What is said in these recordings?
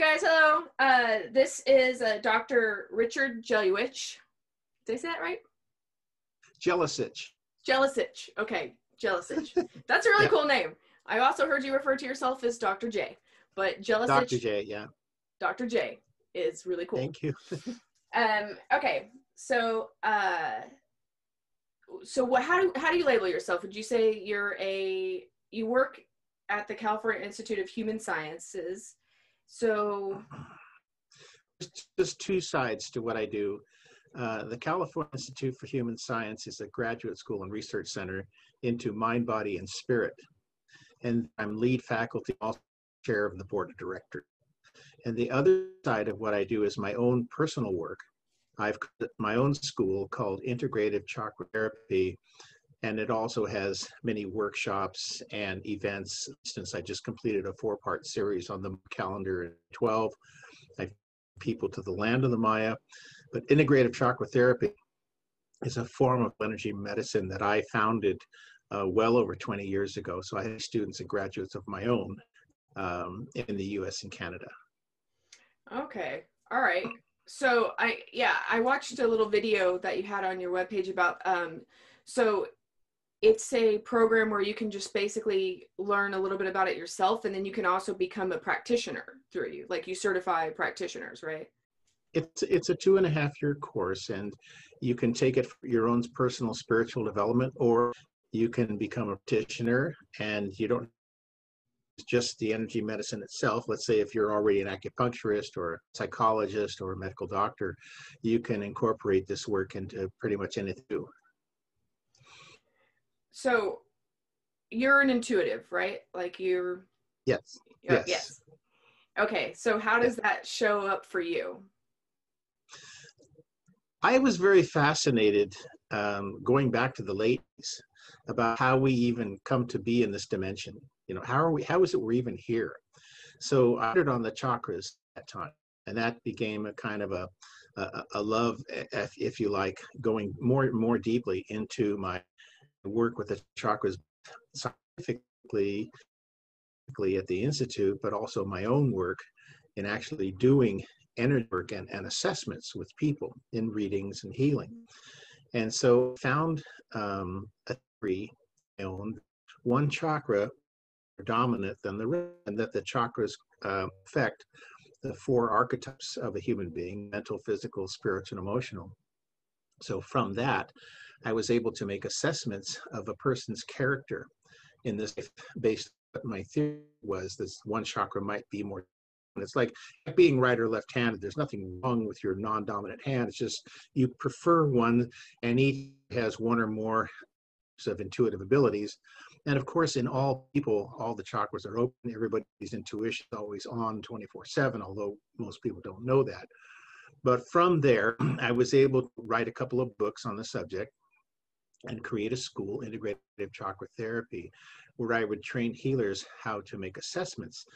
right, you guys. Hello. Uh, this is uh, Dr. Richard Jelliwich. Did I say that right? Jelusich. Jelusich. Okay, Jelusich. That's a really Yeah. cool name. I also heard you refer to yourself as Dr. J, but Jelusich, Dr. J, yeah. Dr. J is really cool. Thank you. Um, okay, so uh, so what? How do how do you label yourself? Would you say you're a you work at the California Institute of Human Sciences? So There's just two sides to what I do. Uh, the California Institute for Human Science is a graduate school and research center into mind, body, and spirit. And I'm lead faculty, also chair of the board of directors. And the other side of what I do is my own personal work. I've my own school called Integrative Chakra Therapy, and it also has many workshops and events. Since I just completed a four-part series on the calendar in 12, I people to the land of the Maya. But integrative chakra therapy is a form of energy medicine that I founded uh, well over 20 years ago. So I have students and graduates of my own um, in the US and Canada. Okay. All right. So I yeah, I watched a little video that you had on your webpage about um so it's a program where you can just basically learn a little bit about it yourself and then you can also become a practitioner through you. Like you certify practitioners, right? It's, it's a two and a half year course, and you can take it for your own personal spiritual development, or you can become a practitioner and you don't just the energy medicine itself. Let's say if you're already an acupuncturist or a psychologist or a medical doctor, you can incorporate this work into pretty much anything. So you're an intuitive, right? Like you're Yes. uh, Yes. yes. Okay. So how does that show up for you? I was very fascinated um, going back to the late 80s about how we even come to be in this dimension. You know, how are we? How is it we're even here? So I started on the chakras at that time, and that became a kind of a a, a love, if, if you like, going more more deeply into my work with the chakras scientifically at the institute, but also my own work in actually doing energy work and, and assessments with people in readings and healing. And so found um, a my own, one chakra dominant than the rest, and that the chakras uh, affect the four archetypes of a human being, mental, physical, spiritual, and emotional. So from that, I was able to make assessments of a person's character in this based my theory was this one chakra might be more it's like being right or left-handed. There's nothing wrong with your non-dominant hand. It's just you prefer one, and each has one or more of intuitive abilities. And of course, in all people, all the chakras are open. Everybody's intuition is always on 24/7. Although most people don't know that. But from there, I was able to write a couple of books on the subject and create a school, integrative chakra therapy, where I would train healers how to make assessments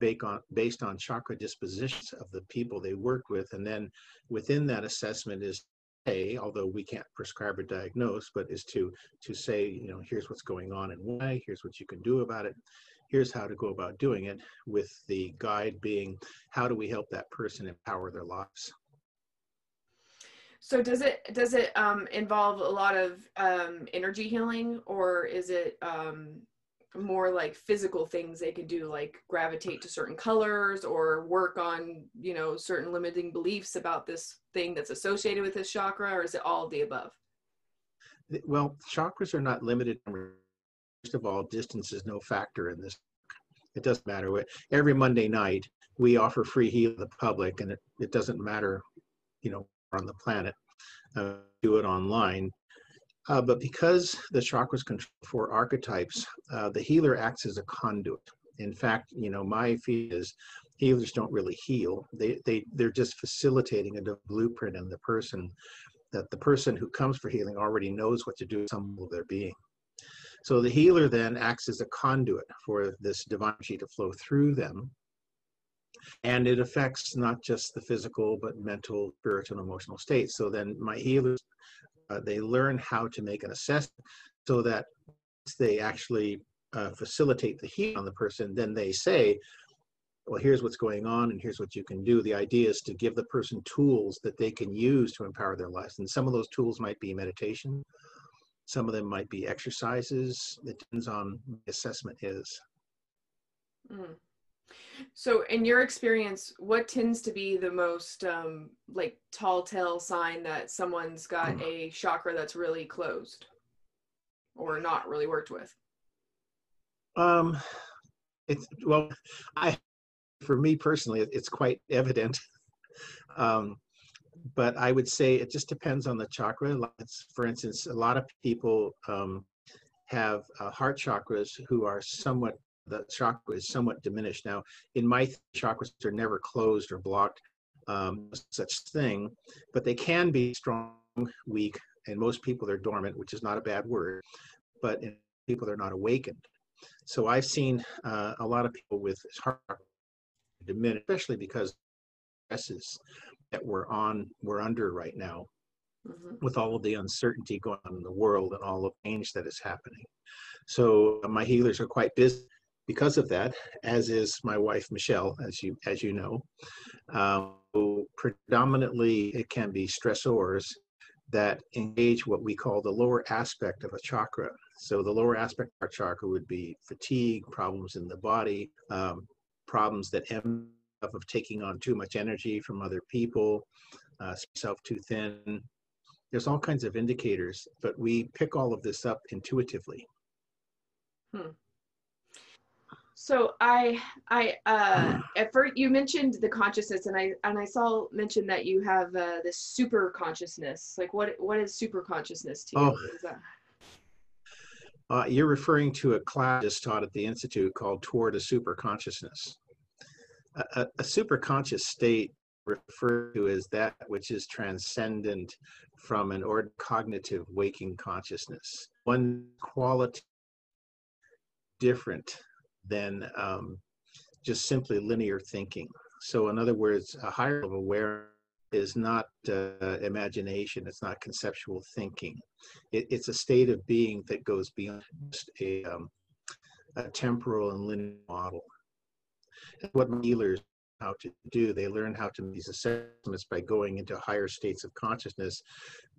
based on, chakra dispositions of the people they work with. And then within that assessment is say, although we can't prescribe or diagnose, but is to to say, you know, here's what's going on and why, here's what you can do about it, here's how to go about doing it, with the guide being how do we help that person empower their lives. So does it does it um, involve a lot of um, energy healing, or is it um, more like physical things they could do, like gravitate to certain colors, or work on you know certain limiting beliefs about this thing that's associated with this chakra, or is it all the above? Well, chakras are not limited. First of all, distance is no factor in this. It doesn't matter. Every Monday night, we offer free heal to the public, and it, it doesn't matter, you know, on the planet. Uh, do it online. Uh, but because the chakras control four archetypes, uh, the healer acts as a conduit. In fact, you know, my feel is healers don't really heal. They, they, they're just facilitating a blueprint in the person that the person who comes for healing already knows what to do with some of their being. So the healer then acts as a conduit for this divine energy to flow through them. And it affects not just the physical, but mental, spiritual, and emotional states. So then my healers, uh, they learn how to make an assessment so that they actually uh, facilitate the healing on the person. Then they say, well, here's what's going on and here's what you can do. The idea is to give the person tools that they can use to empower their lives. And some of those tools might be meditation, some of them might be exercises. It depends on the assessment is. Mm. So, in your experience, what tends to be the most um, like tall tale sign that someone's got mm. a chakra that's really closed or not really worked with? Um, it's well, I for me personally, it's quite evident. Um, but I would say it just depends on the chakra. For instance, a lot of people um, have uh, heart chakras who are somewhat the chakra is somewhat diminished. Now, in my chakras are never closed or blocked, um, such thing, but they can be strong, weak, and most people they're dormant, which is not a bad word, but in people they're not awakened. So I've seen uh, a lot of people with heart diminish, especially because stresses that we're on, we're under right now, mm-hmm. with all of the uncertainty going on in the world and all the change that is happening. So my healers are quite busy because of that, as is my wife Michelle, as you as you know. Um, predominantly, it can be stressors that engage what we call the lower aspect of a chakra. So the lower aspect of our chakra would be fatigue, problems in the body, um, problems that end up of taking on too much energy from other people, uh, self too thin. There's all kinds of indicators, but we pick all of this up intuitively. Hmm. So I, I, uh, at first you mentioned the consciousness, and I and I saw mention that you have uh, this super consciousness. Like, what what is super consciousness to you? Oh. Uh, you're referring to a class just taught at the institute called Toward a Super Consciousness. A, a, a super conscious state referred to as that which is transcendent from an ordinary cognitive waking consciousness. One quality different than um, just simply linear thinking. So, in other words, a higher level awareness is not uh, imagination, it's not conceptual thinking. It, it's a state of being that goes beyond just a, um, a temporal and linear model. And what healers how to do. They learn how to make these assessments by going into higher states of consciousness,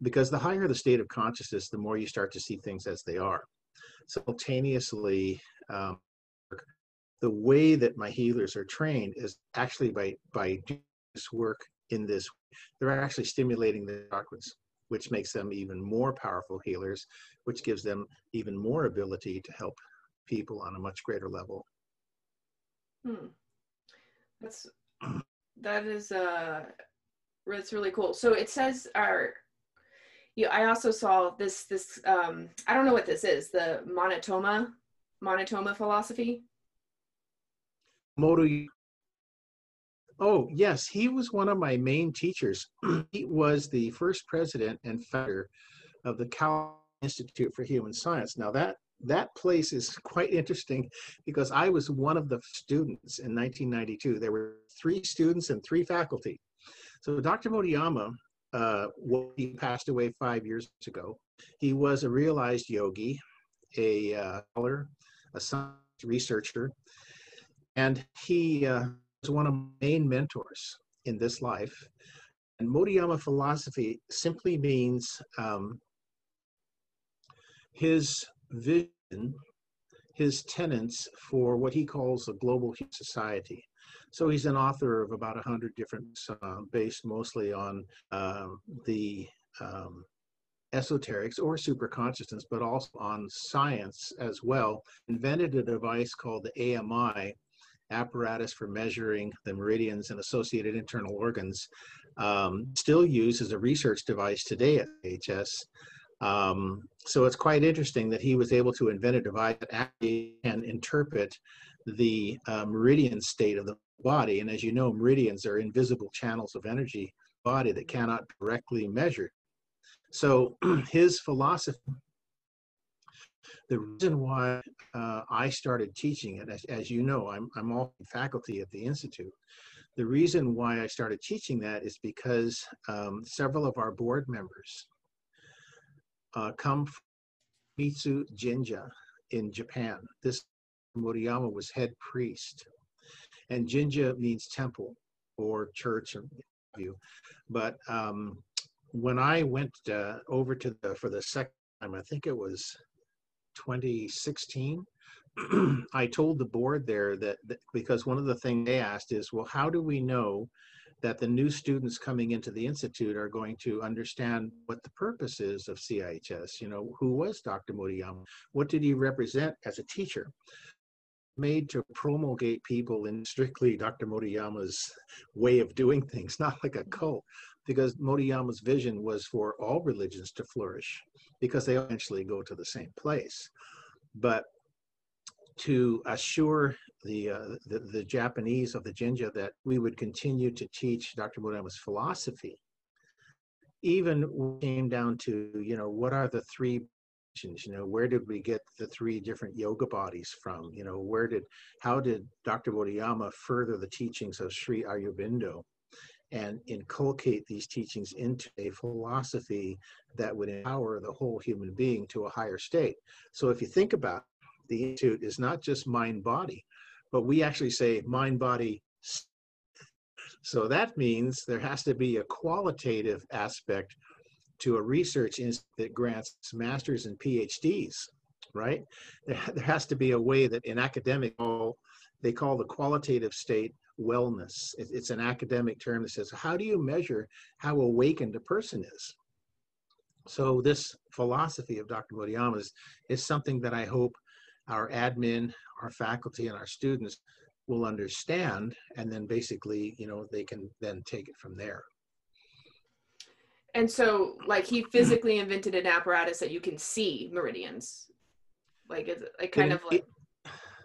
because the higher the state of consciousness, the more you start to see things as they are. Simultaneously, um, the way that my healers are trained is actually by by doing this work in this they're actually stimulating the chakras which makes them even more powerful healers which gives them even more ability to help people on a much greater level. Hmm. that's that is uh that's really cool. So it says our yeah i also saw this this um i don't know what this is the monotoma monotoma philosophy Moto. Oh, yes, he was one of my main teachers. he was the first president and founder of the Cal Institute for Human Science. Now that that place is quite interesting because I was one of the students in 1992. There were three students and three faculty. So Dr. Motoyama, uh, he passed away five years ago. He was a realized yogi, a uh, scholar, a science researcher, and he uh, was one of my main mentors in this life. And Motoyama philosophy simply means um, his vision, his tenets for what he calls a global society. So he's an author of about 100 different uh, based mostly on um, the um, esoterics or superconsciousness, but also on science as well. Invented a device called the AMI, apparatus for measuring the meridians and associated internal organs um, still used as a research device today at HS. Um, so it's quite interesting that he was able to invent a device that actually can interpret the uh, meridian state of the body. And as you know, meridians are invisible channels of energy body that cannot directly measure. So his philosophy the reason why uh, I started teaching it, as, as you know, I'm, I'm all faculty at the Institute. The reason why I started teaching that is because um, several of our board members uh, come from Mitsu Jinja in Japan. This Motoyama was head priest. and Jinja means temple or church or view. But um, when I went uh, over to the for the second time, I think it was 2016. I told the board there that, that because one of the things they asked is, well, how do we know that the new students coming into the institute are going to understand what the purpose is of CIHS. You know, who was Dr. Motoyama? What did he represent as a teacher? Made to promulgate people in strictly Dr. Motoyama's way of doing things, not like a cult, because Motoyama's vision was for all religions to flourish, because they eventually go to the same place. But to assure the, uh, the, the Japanese of the Jinja that we would continue to teach Dr. Motoyama's philosophy. Even came down to you know what are the three you know where did we get the three different yoga bodies from you know where did how did dr Motoyama further the teachings of sri aurobindo and inculcate these teachings into a philosophy that would empower the whole human being to a higher state so if you think about the institute is not just mind body, but we actually say mind body. So that means there has to be a qualitative aspect to a research institute that grants masters and PhDs, right? There, there has to be a way that in academic, they call the qualitative state wellness. It's an academic term that says, how do you measure how awakened a person is? So this philosophy of Dr. Motoyama's is something that I hope our admin, our faculty, and our students will understand, and then basically, you know, they can then take it from there. And so, like, he physically invented an apparatus that you can see meridians. Like, it's like kind it, of like. It,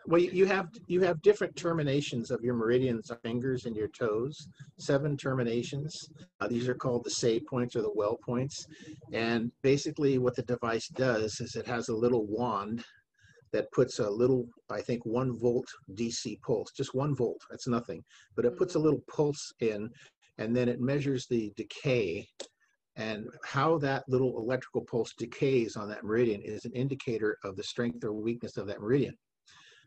well, you have you have different terminations of your meridians, fingers and your toes. Seven terminations. Uh, these are called the say points or the well points. And basically, what the device does is it has a little wand that puts a little, I think, one volt DC pulse, just one volt, that's nothing, but it puts a little pulse in and then it measures the decay and how that little electrical pulse decays on that meridian is an indicator of the strength or weakness of that meridian.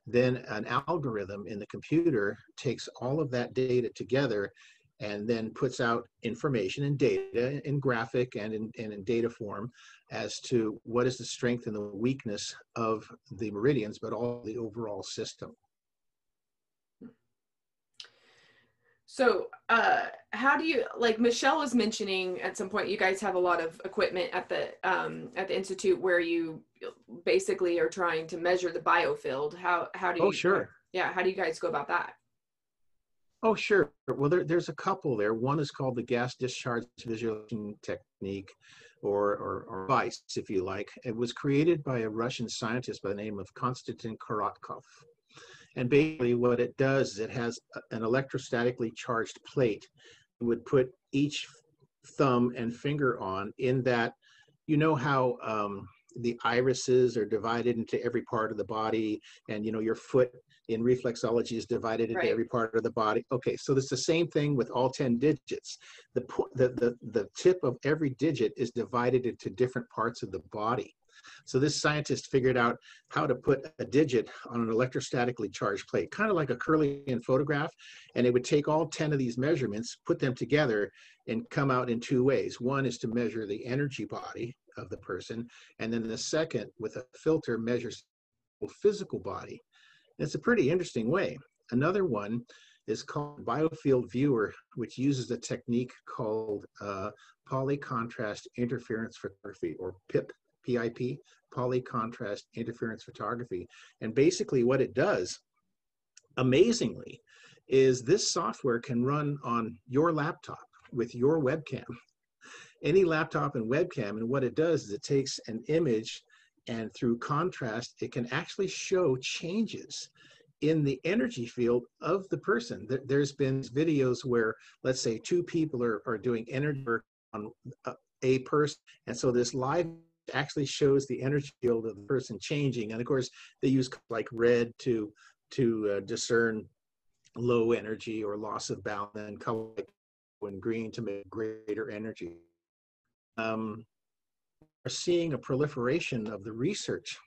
Then an algorithm in the computer takes all of that data together and then puts out information and data in graphic and in, and in data form as to what is the strength and the weakness of the meridians, but all the overall system. So, uh, how do you like? Michelle was mentioning at some point, you guys have a lot of equipment at the um, at the institute where you basically are trying to measure the biofield. How how do oh, you? Oh, sure. Yeah, how do you guys go about that? Oh, sure. Well, there, there's a couple there. One is called the gas discharge visualization technique, or, or, or VICE, if you like. It was created by a Russian scientist by the name of Konstantin Korotkov. And basically, what it does is it has an electrostatically charged plate. It would put each thumb and finger on in that, you know how um, the irises are divided into every part of the body and you know your foot in reflexology is divided into right. every part of the body okay so it's the same thing with all 10 digits the, the the the tip of every digit is divided into different parts of the body so this scientist figured out how to put a digit on an electrostatically charged plate, kind of like a Kirlian photograph. And it would take all 10 of these measurements, put them together, and come out in two ways. One is to measure the energy body of the person. And then the second, with a filter, measures the physical body. And it's a pretty interesting way. Another one is called Biofield Viewer, which uses a technique called uh, polycontrast interference photography, or PIP PIP, polycontrast interference photography. And basically what it does, amazingly, is this software can run on your laptop with your webcam. Any laptop and webcam, and what it does is it takes an image and through contrast, it can actually show changes in the energy field of the person. There's been videos where, let's say, two people are, are doing energy work on a person, and so this live actually shows the energy field of the person changing. And of course, they use like red to to uh, discern low energy or loss of balance, and color and green to make greater energy. Um, are seeing a proliferation of the research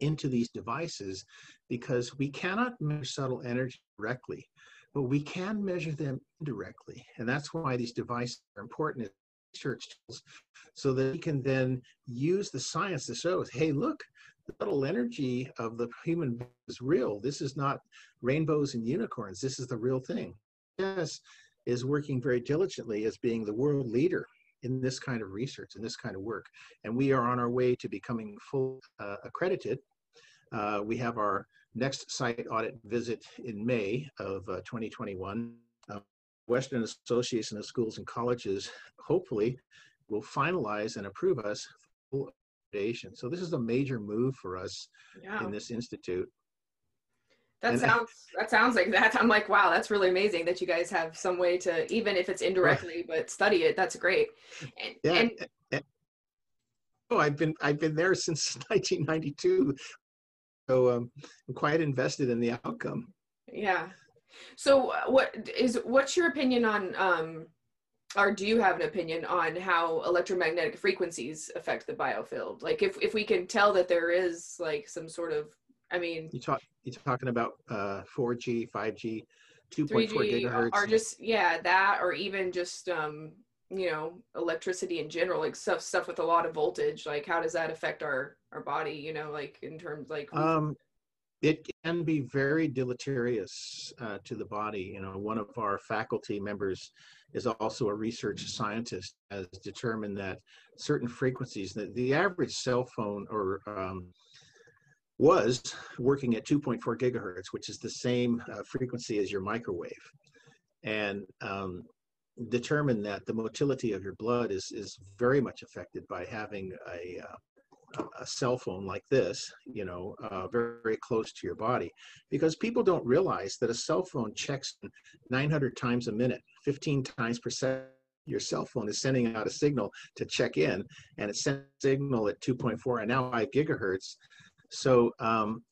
into these devices because we cannot measure subtle energy directly, but we can measure them indirectly. And that's why these devices are important research tools so that we can then use the science to show, hey, look, the subtle energy of the human is real. This is not rainbows and unicorns. This is the real thing. Yes, is working very diligently as being the world leader in this kind of research and this kind of work. And we are on our way to becoming full uh, accredited. Uh, we have our next site audit visit in May of uh, 2021. Western Association of Schools and Colleges hopefully will finalize and approve us full accreditation. So this is a major move for us yeah. in this institute. That and sounds that sounds like that. I'm like, wow, that's really amazing that you guys have some way to even if it's indirectly, but study it. That's great. And, yeah. And, and, oh, I've been I've been there since 1992, so um, I'm quite invested in the outcome. Yeah. So uh, what is what's your opinion on um, or do you have an opinion on how electromagnetic frequencies affect the biofield? Like if if we can tell that there is like some sort of I mean, you talk you're talking about uh, 4G, 5G, 2.4 gigahertz, or just yeah, that, or even just um, you know, electricity in general, like stuff stuff with a lot of voltage. Like, how does that affect our our body? You know, like in terms like. Um, it can be very deleterious uh, to the body. You know, one of our faculty members is also a research scientist, has determined that certain frequencies, that the average cell phone or um, was working at 2.4 gigahertz, which is the same uh, frequency as your microwave, and um, determined that the motility of your blood is is very much affected by having a uh, a cell phone like this, you know, uh, very, very close to your body, because people don't realize that a cell phone checks 900 times a minute, 15 times per second. Your cell phone is sending out a signal to check in, and it sends a signal at 2.4 and now 5 gigahertz so um,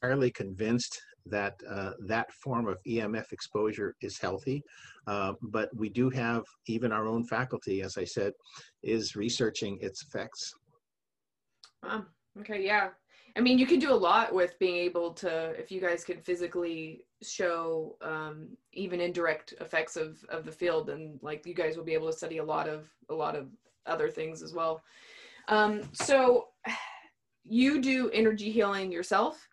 fairly convinced that uh, that form of EMF exposure is healthy. Uh, but we do have even our own faculty, as I said, is researching its effects. Wow. Okay. Yeah. I mean, you can do a lot with being able to, if you guys can physically show um, even indirect effects of of the field, and like you guys will be able to study a lot of a lot of other things as well. Um, so you do energy healing yourself?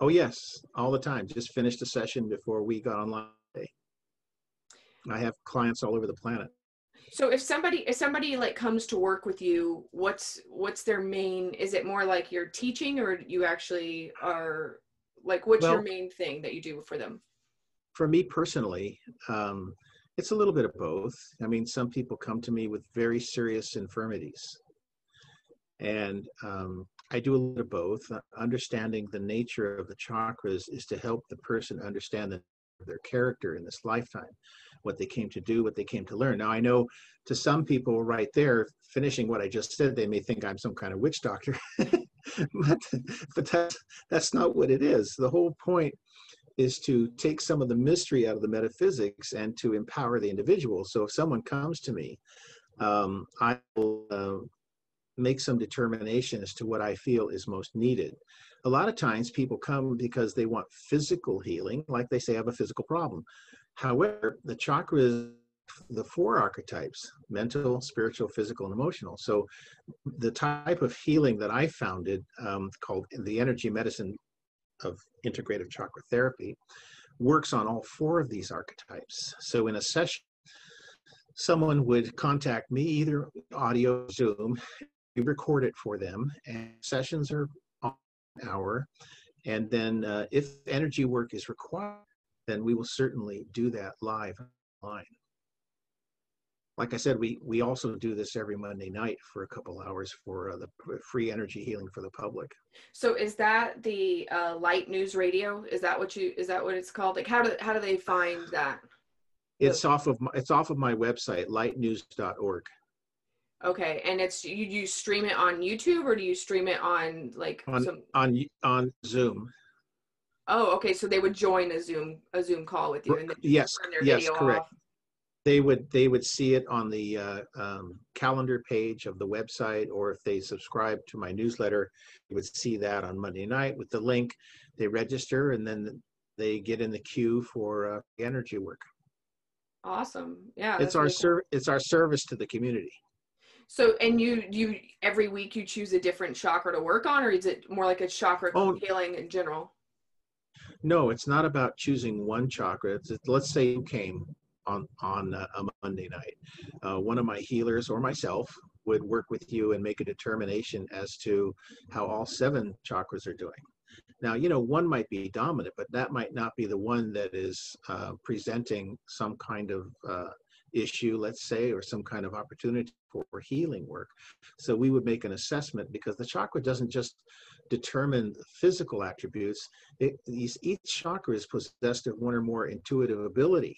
Oh yes, all the time. Just finished a session before we got online. I have clients all over the planet. So if somebody if somebody like comes to work with you, what's what's their main is it more like you're teaching or you actually are like what's well, your main thing that you do for them? For me personally, um, it's a little bit of both. I mean, some people come to me with very serious infirmities. And um, I do a little of both. Uh, understanding the nature of the chakras is to help the person understand the, their character in this lifetime, what they came to do, what they came to learn. Now, I know to some people right there, finishing what I just said, they may think I'm some kind of witch doctor, but, but that's, that's not what it is. The whole point is to take some of the mystery out of the metaphysics and to empower the individual. So if someone comes to me, um, I will uh, make some determination as to what I feel is most needed. A lot of times people come because they want physical healing, like they say, I have a physical problem. However, the chakra is the four archetypes mental, spiritual, physical, and emotional. So, the type of healing that I founded, um, called the energy medicine of integrative chakra therapy, works on all four of these archetypes. So, in a session, someone would contact me either audio zoom we record it for them and sessions are an hour and then uh, if energy work is required then we will certainly do that live online. Like i said we we also do this every monday night for a couple hours for uh, the free energy healing for the public. So is that the uh, light news radio? Is that what you is that what it's called? Like how do how do they find that? It's off of my, it's off of my website lightnews.org Okay, and it's you you stream it on YouTube or do you stream it on like on some... on on Zoom? Oh, okay. So they would join a Zoom a Zoom call with you, and then yes, yes, correct. Off. they would they would see it on the uh, um, calendar page of the website or if they subscribe to my newsletter they would see that on monday night with the link they register and then they get in the queue for uh, energy work awesome yeah it's our cool. it's our service to the community so and you you every week you choose a different chakra to work on or is it more like a chakra oh, healing in general no it's not about choosing one chakra it's, let's say you came on on a Monday night. Uh, one of my healers or myself would work with you and make a determination as to how all seven chakras are doing. Now, you know, one might be dominant, but that might not be the one that is uh, presenting some kind of uh, issue, let's say, or some kind of opportunity for healing work. So we would make an assessment because the chakra doesn't just determine physical attributes. It, each chakra is possessed of one or more intuitive ability.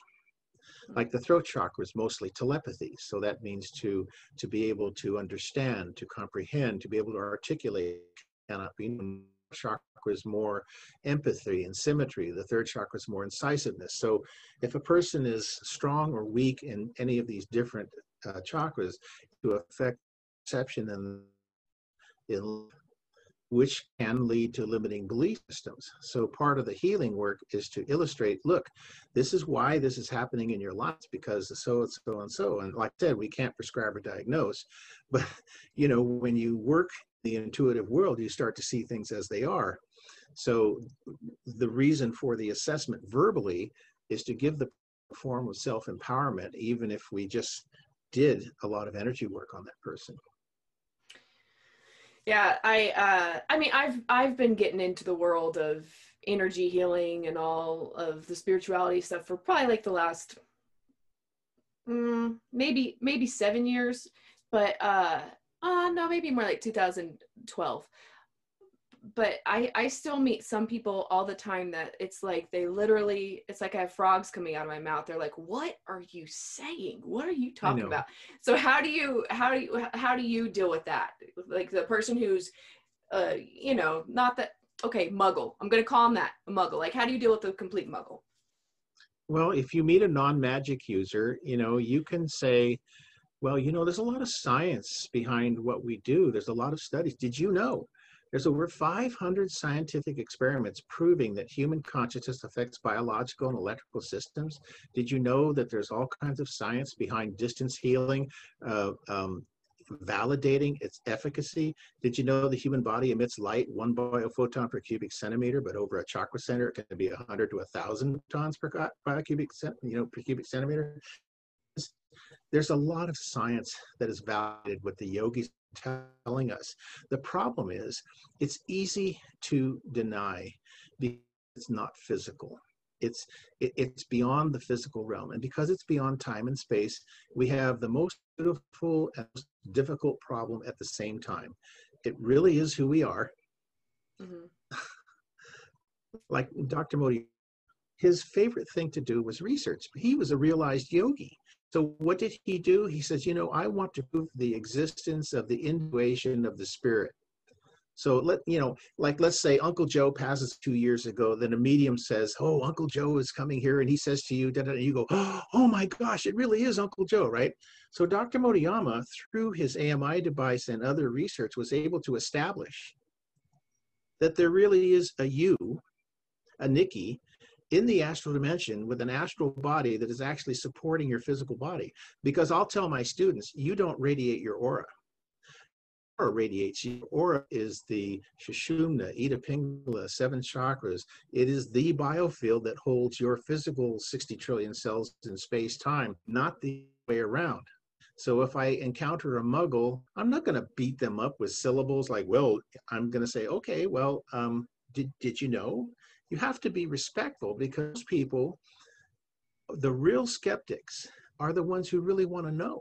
Like the throat chakra is mostly telepathy so that means to to be able to understand to comprehend to be able to articulate. Cannot be chakra is more empathy and symmetry. The third chakra is more incisiveness. So if a person is strong or weak in any of these different uh, chakras to affect perception and in which can lead to limiting belief systems. So part of the healing work is to illustrate, look, this is why this is happening in your lives because so and so and so. And like I said, we can't prescribe or diagnose, but you know, when you work the intuitive world, you start to see things as they are. So the reason for the assessment verbally is to give the form of self-empowerment, even if we just did a lot of energy work on that person. Yeah, I uh I mean I've I've been getting into the world of energy healing and all of the spirituality stuff for probably like the last mm, maybe maybe 7 years, but uh uh no, maybe more like 2012 but I, I still meet some people all the time that it's like they literally it's like I have frogs coming out of my mouth. They're like, "What are you saying? What are you talking about?" So how do you how do you how do you deal with that? Like the person who's uh you know, not that okay, muggle. I'm going to call him that, a muggle. Like how do you deal with a complete muggle? Well, if you meet a non-magic user, you know, you can say, well, you know, there's a lot of science behind what we do. There's a lot of studies. Did you know there's over 500 scientific experiments proving that human consciousness affects biological and electrical systems. Did you know that there's all kinds of science behind distance healing, uh, um, validating its efficacy? Did you know the human body emits light one biophoton per cubic centimeter, but over a chakra center it can be 100 to 1,000 tons per you know, per cubic centimeter? There's a lot of science that is validated what the yogis telling us. The problem is it's easy to deny because it's not physical. It's it, it's beyond the physical realm, and because it's beyond time and space, we have the most beautiful and most difficult problem at the same time. It really is who we are. Mm-hmm. like Dr. Modi, his favorite thing to do was research. He was a realized yogi. So what did he do? He says, you know, I want to prove the existence of the intuition of the spirit. So let you know, like let's say Uncle Joe passes two years ago, then a medium says, "Oh, Uncle Joe is coming here," and he says to you, da, da, and you go, "Oh my gosh, it really is Uncle Joe, right?" So Dr. Motoyama, through his AMI device and other research, was able to establish that there really is a you, a Nikki, in the astral dimension with an astral body that is actually supporting your physical body. Because I'll tell my students, you don't radiate your aura. Aura radiates. Your aura is the Sushumna, Ida Pingala, seven chakras. It is the biofield that holds your physical 60 trillion cells in space time, not the way around. So if I encounter a muggle, I'm not going to beat them up with syllables like, well, I'm going to say, okay, well, um, did, did you know? You have to be respectful because people, the real skeptics, are the ones who really want to know.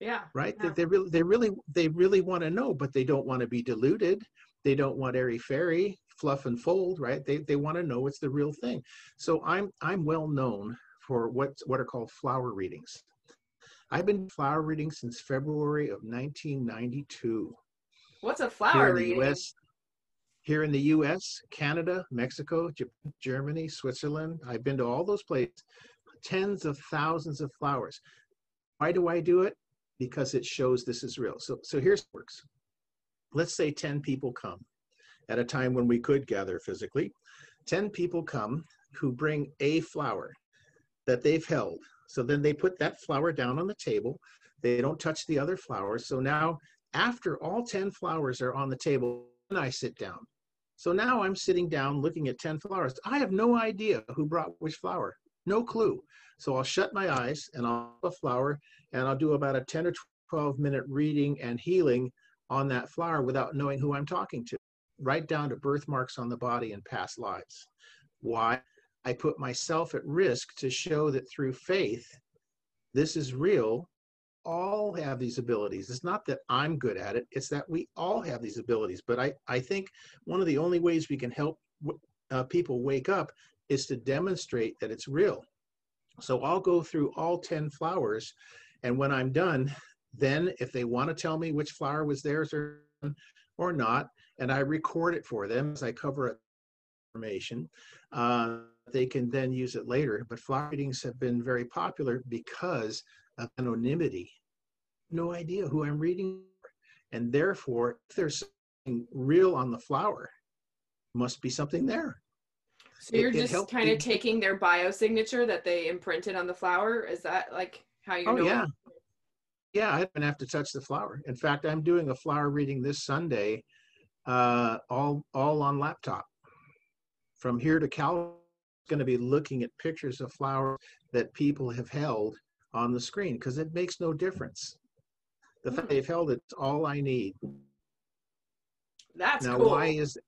Yeah. Right. Yeah. They, they really, they really, they really want to know, but they don't want to be deluded. They don't want airy fairy fluff and fold. Right. They, they want to know it's the real thing. So I'm, I'm well known for what, what are called flower readings. I've been flower reading since February of 1992. What's a flower reading? US, here in the US, Canada, Mexico, Japan, Germany, Switzerland. I've been to all those places. tens of thousands of flowers. Why do I do it? Because it shows this is real. So, so here's works. Let's say 10 people come at a time when we could gather physically. 10 people come who bring a flower that they've held. So then they put that flower down on the table. They don't touch the other flowers. So now, after all 10 flowers are on the table, and I sit down. So now I'm sitting down looking at 10 flowers. I have no idea who brought which flower, no clue. So I'll shut my eyes and I'll have a flower and I'll do about a 10 or 12 minute reading and healing on that flower without knowing who I'm talking to, right down to birthmarks on the body and past lives. Why? I put myself at risk to show that through faith, this is real. All have these abilities. It's not that I'm good at it, it's that we all have these abilities. But I, I think one of the only ways we can help uh, people wake up is to demonstrate that it's real. So I'll go through all 10 flowers, and when I'm done, then if they want to tell me which flower was theirs or, or not, and I record it for them as I cover information, uh, they can then use it later. But flower readings have been very popular because of anonymity. No idea who I'm reading. And therefore, if there's something real on the flower, must be something there. So you're it, just it kind of taking their biosignature that they imprinted on the flower. Is that like how you oh, know? Yeah. Yeah, I don't have to touch the flower. In fact, I'm doing a flower reading this Sunday, uh, all all on laptop. From here to Cal, going to be looking at pictures of flowers that people have held on the screen because it makes no difference. The hmm. fact they've held it's all I need. That's now. Cool. Why is?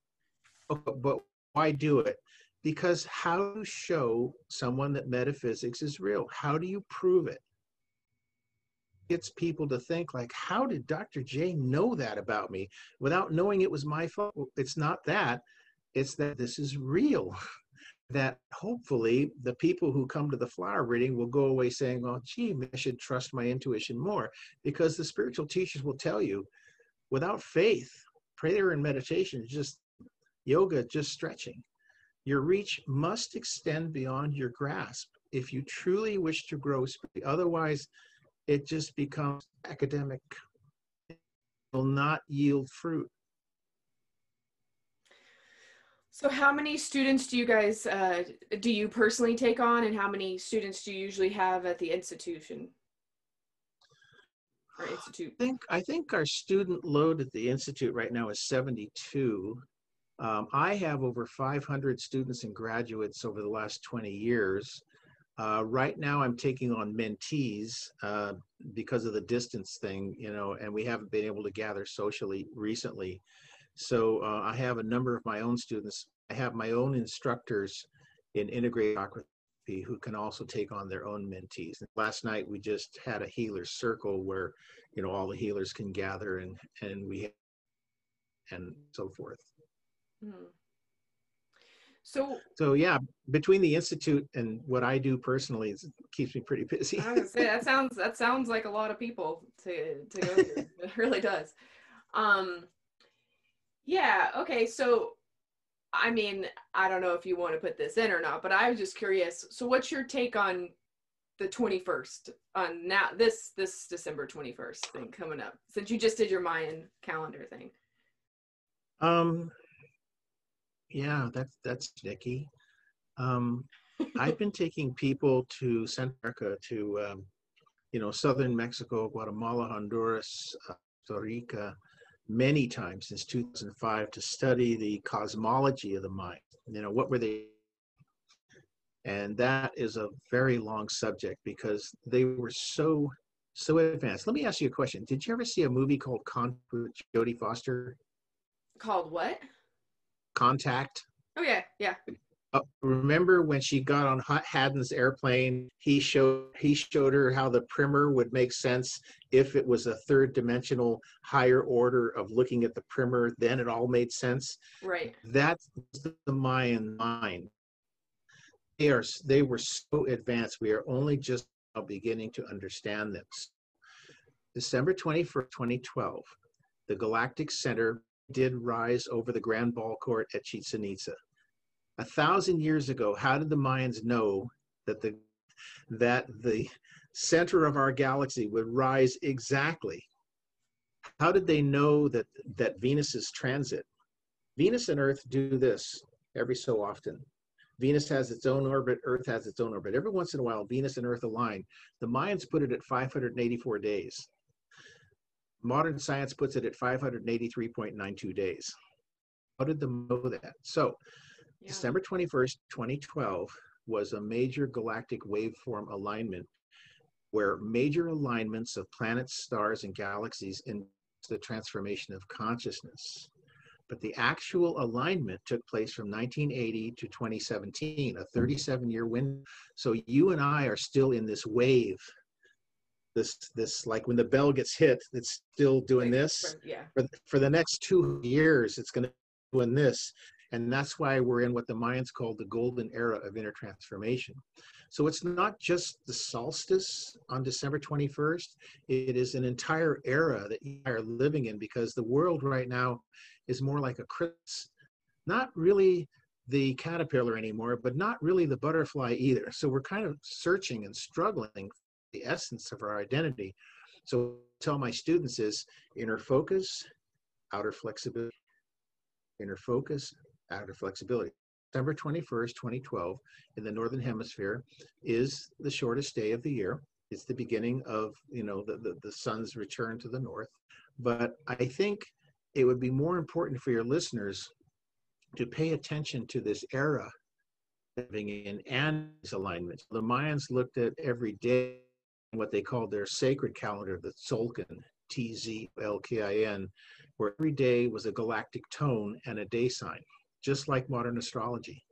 Oh, but why do it? Because how to show someone that metaphysics is real? How do you prove it? Gets people to think like, how did Dr. J know that about me without knowing it was my fault? It's not that. It's that this is real. that hopefully the people who come to the flower reading will go away saying, well, gee, I should trust my intuition more. Because the spiritual teachers will tell you, without faith, prayer and meditation is just yoga, just stretching. Your reach must extend beyond your grasp if you truly wish to grow Otherwise, it just becomes academic. It will not yield fruit. So, how many students do you guys uh, do you personally take on, and how many students do you usually have at the institution or institute? I think I think our student load at the institute right now is 72. Um, I have over 500 students and graduates over the last 20 years. Uh, right now, I'm taking on mentees uh, because of the distance thing, you know, and we haven't been able to gather socially recently. So uh, I have a number of my own students. I have my own instructors in integrated who can also take on their own mentees. And last night we just had a healer circle where, you know, all the healers can gather and and we and so forth. Hmm. So, so yeah, between the institute and what I do personally, it keeps me pretty busy. I say that sounds that sounds like a lot of people to to go through. it really does. Um, yeah. Okay. So, I mean, I don't know if you want to put this in or not, but I was just curious. So, what's your take on the 21st on now this this December 21st thing coming up? Since you just did your Mayan calendar thing. Um, yeah, that's that's Nikki. Um, I've been taking people to Central America, to um, you know, southern Mexico, Guatemala, Honduras, uh, Costa Rica, many times since 2005 to study the cosmology of the mind. You know, what were they? And that is a very long subject because they were so so advanced. Let me ask you a question. Did you ever see a movie called Contact with Jodie Foster? Called what? Contact. Oh yeah, yeah. Uh, remember when she got on Hadden's airplane? He showed he showed her how the primer would make sense if it was a third dimensional higher order of looking at the primer. Then it all made sense. Right. That's the Mayan mind. They are they were so advanced. We are only just beginning to understand them. December 21st, 2012, the Galactic Center did rise over the Grand Ball Court at Chichen Itza. A thousand years ago, how did the Mayans know that the that the center of our galaxy would rise exactly. How did they know that, that Venus's transit? Venus and Earth do this every so often. Venus has its own orbit, Earth has its own orbit. Every once in a while, Venus and Earth align. The Mayans put it at 584 days. Modern science puts it at 583.92 days. How did they know that? So, yeah. December 21st, 2012 was a major galactic waveform alignment where major alignments of planets, stars, and galaxies in the transformation of consciousness but the actual alignment took place from 1980 to 2017, a 37 year window. So you and I are still in this wave. This, this, like when the bell gets hit, it's still doing this. Yeah. For, for the next two years, it's going to be doing this. And that's why we're in what the Mayans called the golden era of inner transformation. So it's not just the solstice on December 21st, it is an entire era that you are living in because the world right now is more like a chrysalis, not really the caterpillar anymore, but not really the butterfly either. So we're kind of searching and struggling the essence of our identity. So I tell my students is inner focus, outer flexibility. Inner focus, outer flexibility. December 21st, 2012, in the Northern Hemisphere, is the shortest day of the year. It's the beginning of, you know, the, the, the sun's return to the north. But I think it would be more important for your listeners to pay attention to this era living in and these alignments. The Mayans looked at every day what they called their sacred calendar, the Tzolkin, T Z L K I N, where every day was a galactic tone and a day sign, just like modern astrology.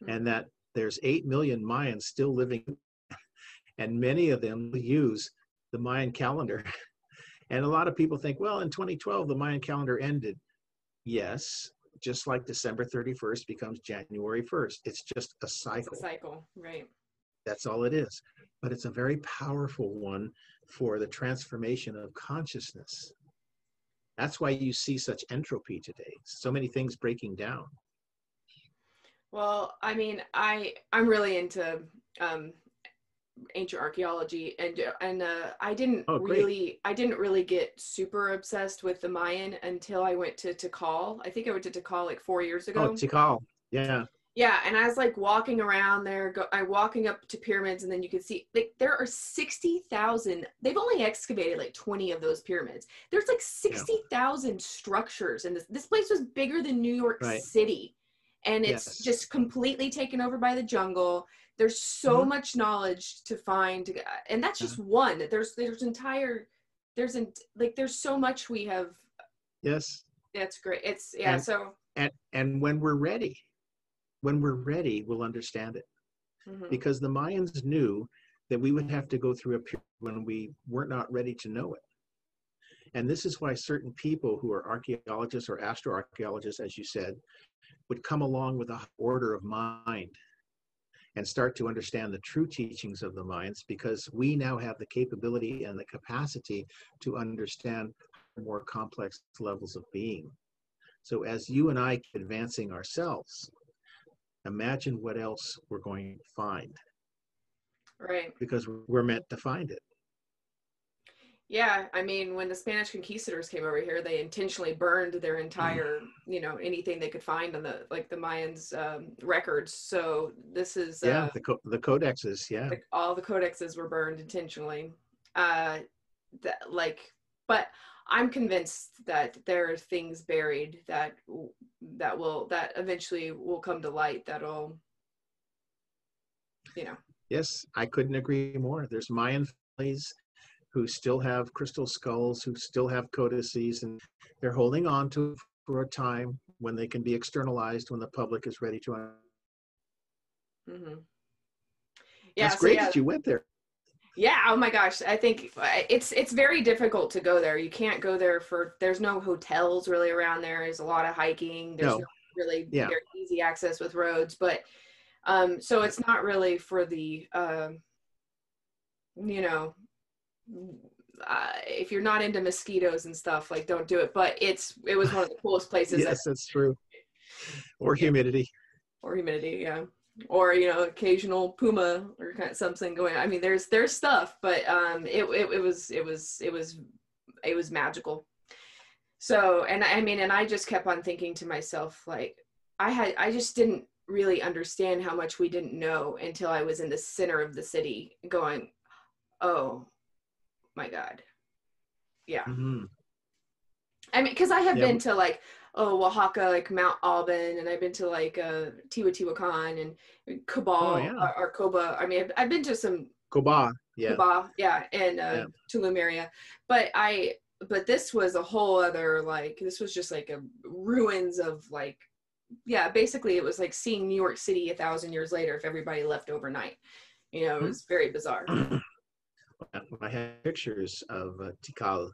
Hmm. And that there's 8 million Mayans still living, and many of them use the Mayan calendar And a lot of people think, well, in 2012, the Mayan calendar ended. Yes, just like December 31st becomes January 1st. It's just a cycle. A cycle, right. That's all it is. But it's a very powerful one for the transformation of consciousness. That's why you see such entropy today. So many things breaking down. Well, I mean, I I'm really into um, ancient archaeology and and uh, I didn't oh, really I didn't really get super obsessed with the Mayan until I went to Tikal. I think I went to Tikal like four years ago. Oh, Tikal, yeah. Yeah, and I was like walking around there, go, I walking up to pyramids, and then you can see like there are sixty thousand. They've only excavated like twenty of those pyramids. There's like sixty thousand yeah. structures, and this this place was bigger than New York right. City, and it's yes. just completely taken over by the jungle. There's so mm-hmm. much knowledge to find and that's just one. There's there's entire there's an like there's so much we have yes. That's great. It's yeah and, so and and when we're ready when we're ready we'll understand it. Mm-hmm. because the mayans knew that we would have to go through a period when we weren't not ready to know it and this is why certain people who are archaeologists or astroarchaeologists as you said would come along with a order of mind and start to understand the true teachings of the minds because we now have the capability and the capacity to understand more complex levels of being. So as you and I keep advancing ourselves, imagine what else we're going to find. Right. Because we're meant to find it. Yeah, I mean, when the Spanish conquistadors came over here, they intentionally burned their entire, you know, anything they could find on the like the Mayans um, records. So this is yeah, uh, the co- the codexes, yeah, the, all the codexes were burned intentionally. Uh, that like, but I'm convinced that there are things buried that that will that eventually will come to light. That'll, you know. Yes, I couldn't agree more. There's Mayan families who still have crystal skulls, who still have codices, and they're holding on to for a time when they can be externalized when the public is ready to. Mm-hmm. Yeah, That's great yeah. that you went there. Yeah. Oh my gosh. I think it's it's very difficult to go there. You can't go there for. There's no hotels really around there. There's a lot of hiking. There's no, no really yeah. very easy access with roads, but um, so it's not really for the um, you know uh, if you're not into mosquitoes and stuff, like don't do it. But it's it was one of the coolest places. yes, that's true. Or humidity. Or humidity, yeah. or you know occasional puma or kind of something going on. i mean there's there's stuff but um it, it, it was it was it was it was magical so and i mean and i just kept on thinking to myself like i had i just didn't really understand how much we didn't know until i was in the center of the city going oh my god yeah Mhm. I mean, because I have Yeah. been to like oh Oaxaca, like Mount Alban, and I've been to like uh, Teotihuacan and Cabal Oh, yeah. or, or Coba. I mean, I've, I've been to some Coba. Yeah. Cabal, yeah, and uh, Yeah. Tulum area, but I but this was a whole other like this was just like a ruins of like yeah basically it was like seeing New York City a thousand years later if everybody left overnight. You know, it Mhm. was very bizarre. I had pictures of uh, Tikal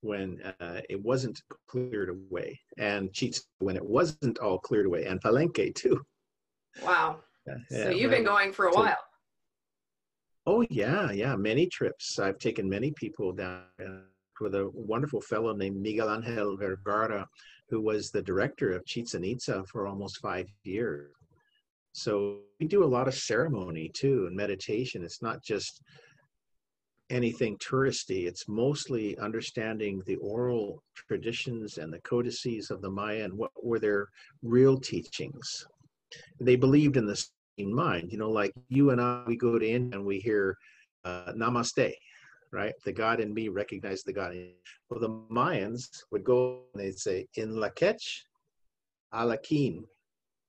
when uh, it wasn't cleared away, and Cheats when it wasn't all cleared away, and Palenque too. Wow. So you've been going for a so- while. Oh yeah, yeah, many trips. I've taken many people down with a wonderful fellow named Miguel Angel Vergara, who was the director of Chichen Itza for almost five years. So we do a lot of ceremony too and meditation. It's not just anything touristy. It's mostly understanding the oral traditions and the codices of the Maya and what were their real teachings. They believed in the same mind, you know, like you and I, we go to India and we hear uh, Namaste, right? The God in me recognize the God in you. Well, the Mayans would go and they'd say, in Lakech, Alakin.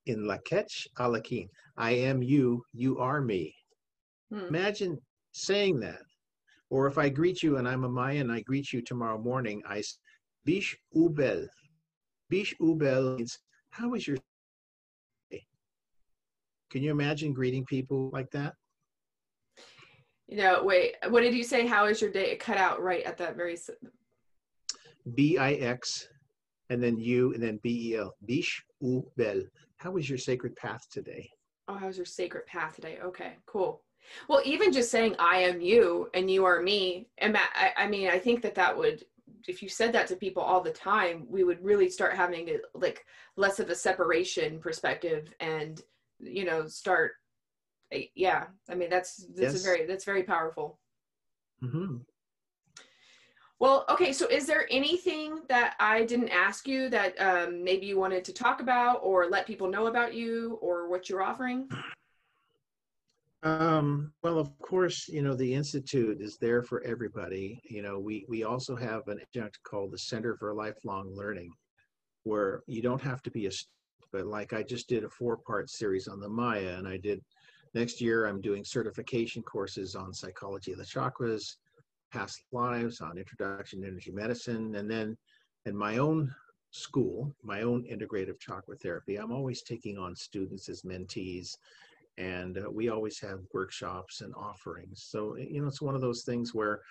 In Lakech, Alakin. I am you, you are me. Hmm. Imagine saying that. Or if I greet you and I'm a Mayan, I greet you tomorrow morning, I s- Bix Ubel. Bix Ubel means, how is your day? Can you imagine greeting people like that? You know, wait, what did you say? How is your day? It cut out right at that very. B I X and then you and then B E L. Bix Ubel. How was your sacred path today? Oh, how's your sacred path today? Okay, cool. Well, even just saying I am you and you are me, and I, I mean, I think that that would, if you said that to people all the time, we would really start having a, like less of a separation perspective, and you know, start. eh, Yeah, I mean, that's that's Yes. very that's very powerful. hmm Well, okay, so is there anything that I didn't ask you that um, maybe you wanted to talk about or let people know about you or what you're offering? Um, well, of course, you know, the Institute is there for everybody. You know, we, we also have an adjunct called the Center for Lifelong Learning, where you don't have to be a but like I just did a four part series on the Maya, and I did next year, I'm doing certification courses on psychology of the chakras, past lives, on introduction to energy medicine, and then in my own school, my own integrative chakra therapy, I'm always taking on students as mentees and uh, we always have workshops and offerings. So you know, it's one of those things where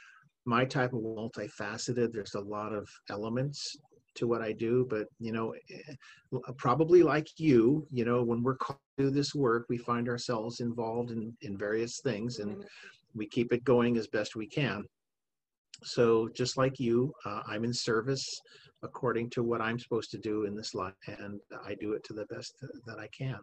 my type of multifaceted. There's a lot of elements to what I do, but you know, eh, probably like you, you know, when we're called to this work, we find ourselves involved in in various things, and we keep it going as best we can. So just like you, uh, I'm in service according to what I'm supposed to do in this life, and I do it to the best that I can.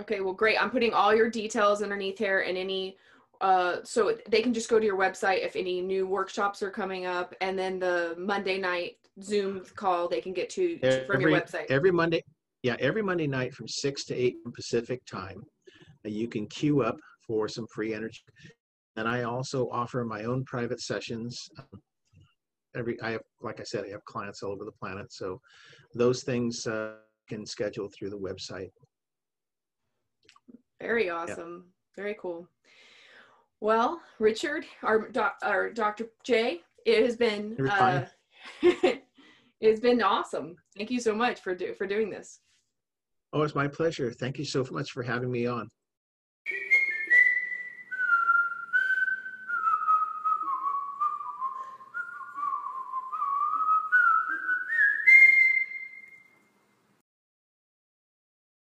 Okay, well, great. I'm putting all your details underneath here and any, uh, so they can just go to your website if any new workshops are coming up, and then the Monday night Zoom call they can get to, from your website. Every Monday, yeah, every Monday night from six to eight Pacific time, uh, you can queue up for some free energy. And I also offer my own private sessions. Um, Every I have, like I said, I have clients all over the planet, so those things uh, can schedule through the website. Very awesome. Very cool. Well, Richard, our, doc, our Dr. J, it has been uh, it has been awesome. Thank you so much for do, for doing this. Oh, it's my pleasure. Thank you so much for having me on.